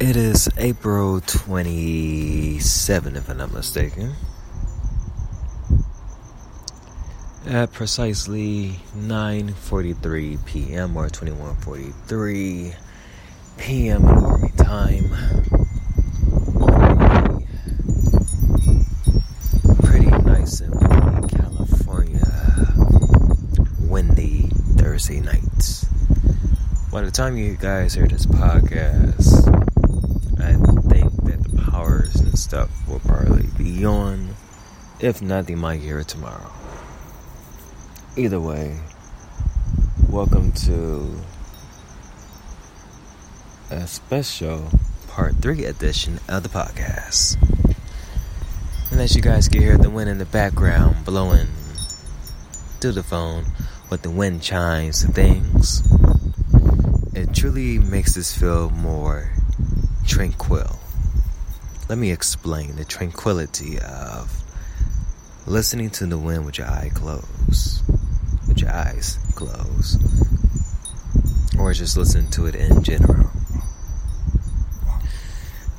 It is April 27, if I'm not mistaken. At precisely 9:43 p.m. or 21:43 p.m. Army time. Pretty nice and windy California. Windy Thursday nights. By the time you guys hear this podcast, I think that the powers and stuff will probably be on. If not, they might hear it tomorrow. Either way, welcome to a special part three edition of the podcast. And as you guys can hear the wind in the background blowing through the phone with the wind chimes and things, it truly makes us feel more tranquil. Let me explain the tranquility of listening to the wind with your eye closed, with your eyes closed, or just listen to it in general.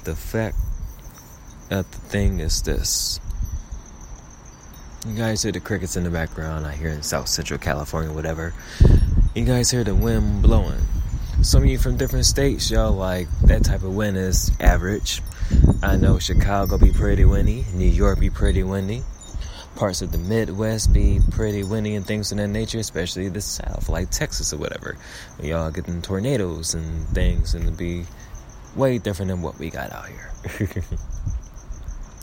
The fact that the thing is this. You guys hear the crickets in the background. I here in South Central California, whatever. You guys hear the wind blowing some of you from different states, y'all like that type of wind is average. I know Chicago be pretty windy, New York be pretty windy, parts of the Midwest be pretty windy and things of that nature, especially the South, like Texas or whatever. Y'all get getting tornadoes and things, and it be way different than what we got out here.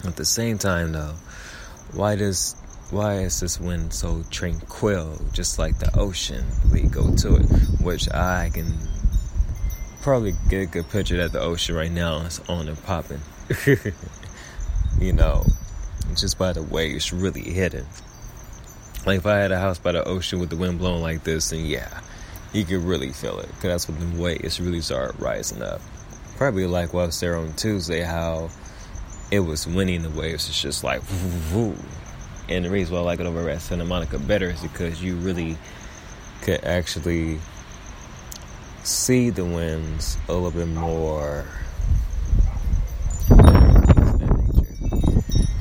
At the same time, though, why does why is this wind so tranquil, just like the ocean? We go to it, which I can probably get a good picture that the ocean right now is on and popping. you know, just by the way it's really hidden. Like if I had a house by the ocean with the wind blowing like this, then yeah, you could really feel it. Cause that's when the waves really start rising up. Probably like was there on Tuesday, how it was winning the waves. It's just like, woo, woo. and the reason why I like it over at Santa Monica better is because you really could actually see the winds a little bit more.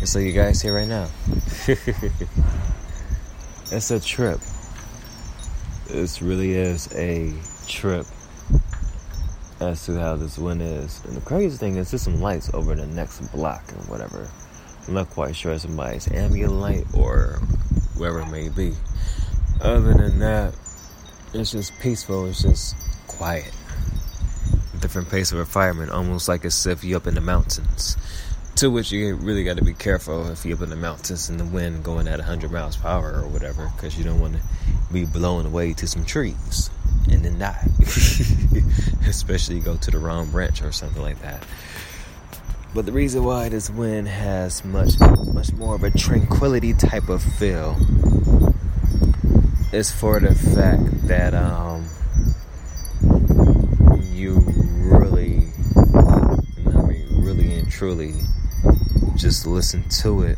And so you guys hear right now. it's a trip. This really is a trip as to how this wind is. And the crazy thing is, there's some lights over the next block and whatever. I'm not quite sure if somebody's ambient light or wherever it may be. Other than that, it's just peaceful. It's just quiet. Different pace of refinement, almost like as if you're up in the mountains. To which you really got to be careful if you're up in the mountains and the wind going at 100 miles per hour or whatever, because you don't want to be blown away to some trees and then die. Especially go to the wrong branch or something like that. But the reason why this wind has much, much more of a tranquility type of feel is for the fact that um, you really, I mean, really and truly just listen to it,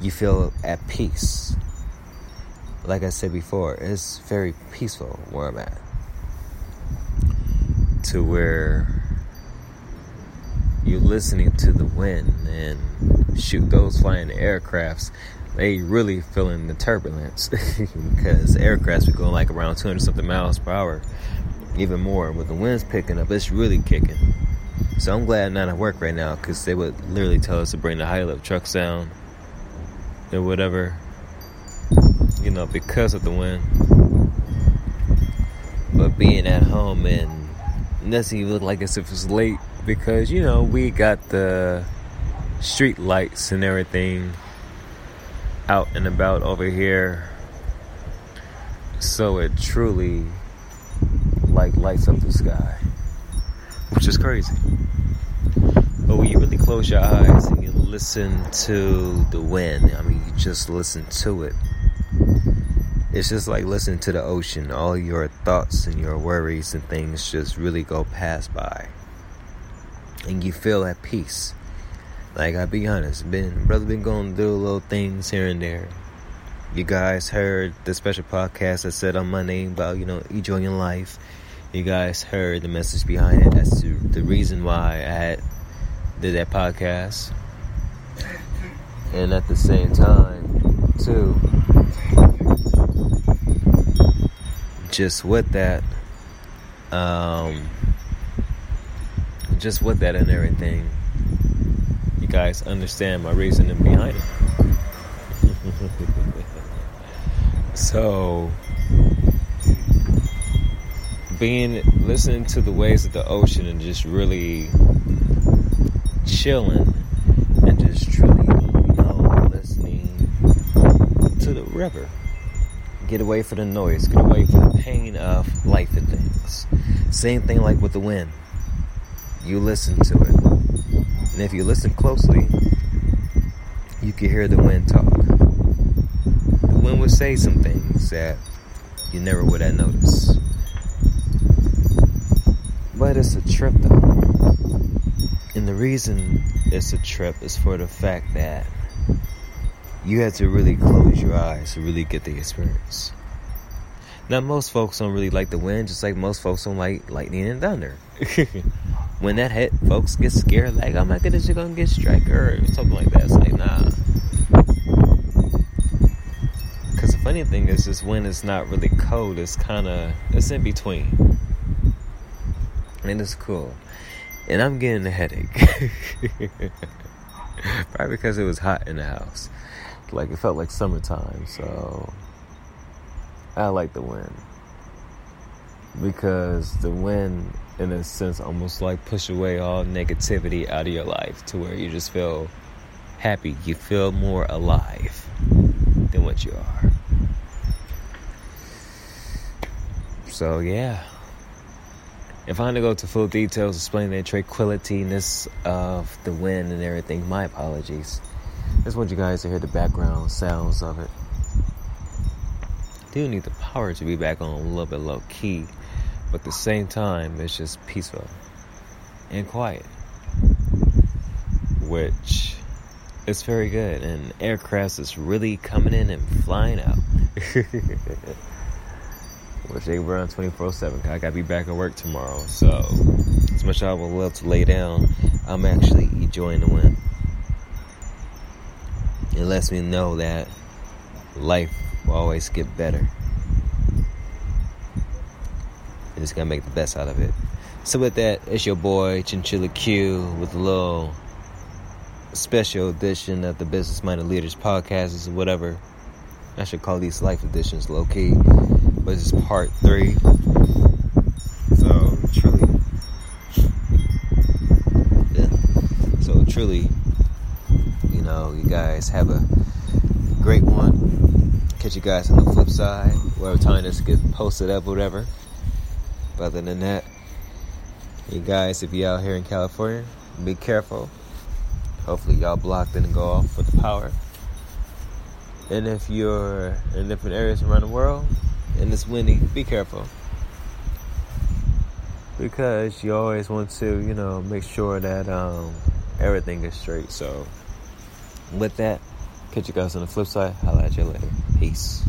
you feel at peace. Like I said before, it's very peaceful where I'm at. To where you're listening to the wind and shoot those flying aircrafts they really feeling the turbulence because aircrafts are going like around 200 something miles per hour even more. With the winds picking up, it's really kicking. So I'm glad I'm not at work right now because they would literally tell us to bring the high lift trucks down or whatever, you know, because of the wind. But being at home and doesn't even look like as if it's late because, you know, we got the street lights and everything out and about over here. So it truly like lights up the sky, which is crazy. But when you really close your eyes and you listen to the wind, I mean, you just listen to it. It's just like listening to the ocean. All your thoughts and your worries and things just really go past by. And you feel at peace. Like I'll be honest, been brother been going through little things here and there. You guys heard the special podcast I said on Monday about, you know, enjoying life you guys heard the message behind it as to the reason why I had did that podcast. And at the same time, too, just with that, um, just with that and everything, you guys understand my reasoning behind it. so, being listening to the waves of the ocean and just really chilling and just truly, you know, listening to the river. Get away from the noise, get away from the pain of life and things. Same thing like with the wind. You listen to it. And if you listen closely, you can hear the wind talk. The wind would say some things that you never would have noticed. But it's a trip though. And the reason it's a trip is for the fact that you have to really close your eyes to really get the experience. Now, most folks don't really like the wind, just like most folks don't like lightning and thunder. when that hit, folks get scared, like, oh my goodness, you're gonna get struck or something like that. It's like, nah. Because the funny thing is, this wind is not really cold, it's kind of, it's in between. And it's cool and I'm getting a headache. Probably because it was hot in the house. Like it felt like summertime, so I like the wind. Because the wind, in a sense, almost like push away all negativity out of your life to where you just feel happy. You feel more alive than what you are. So, yeah. If I had to go to full details explaining the tranquilityness of the wind and everything, my apologies. Just want you guys to hear the background sounds of it. I do need the power to be back on a little bit low key, but at the same time, it's just peaceful and quiet, which is very good. And aircraft is really coming in and flying out. which they run 24 7. I gotta be back at work tomorrow. So, as much as I would love to lay down, I'm actually enjoying the win. It lets me know that life will always get better. And just gotta make the best out of it. So, with that, it's your boy Chinchilla Q with a little special edition of the Business Minded Leaders podcast, or whatever. I should call these life editions low key but it's part three. So truly, yeah. So truly, you know, you guys have a great one. Catch you guys on the flip side, whatever time this gets posted up, whatever. But other than that, you guys, if you out here in California, be careful. Hopefully, y'all blocked and go off with the power. And if you're in different areas around the world, and it's windy, be careful. Because you always want to, you know, make sure that um, everything is straight. So, with that, catch you guys on the flip side. I'll at you later. Peace.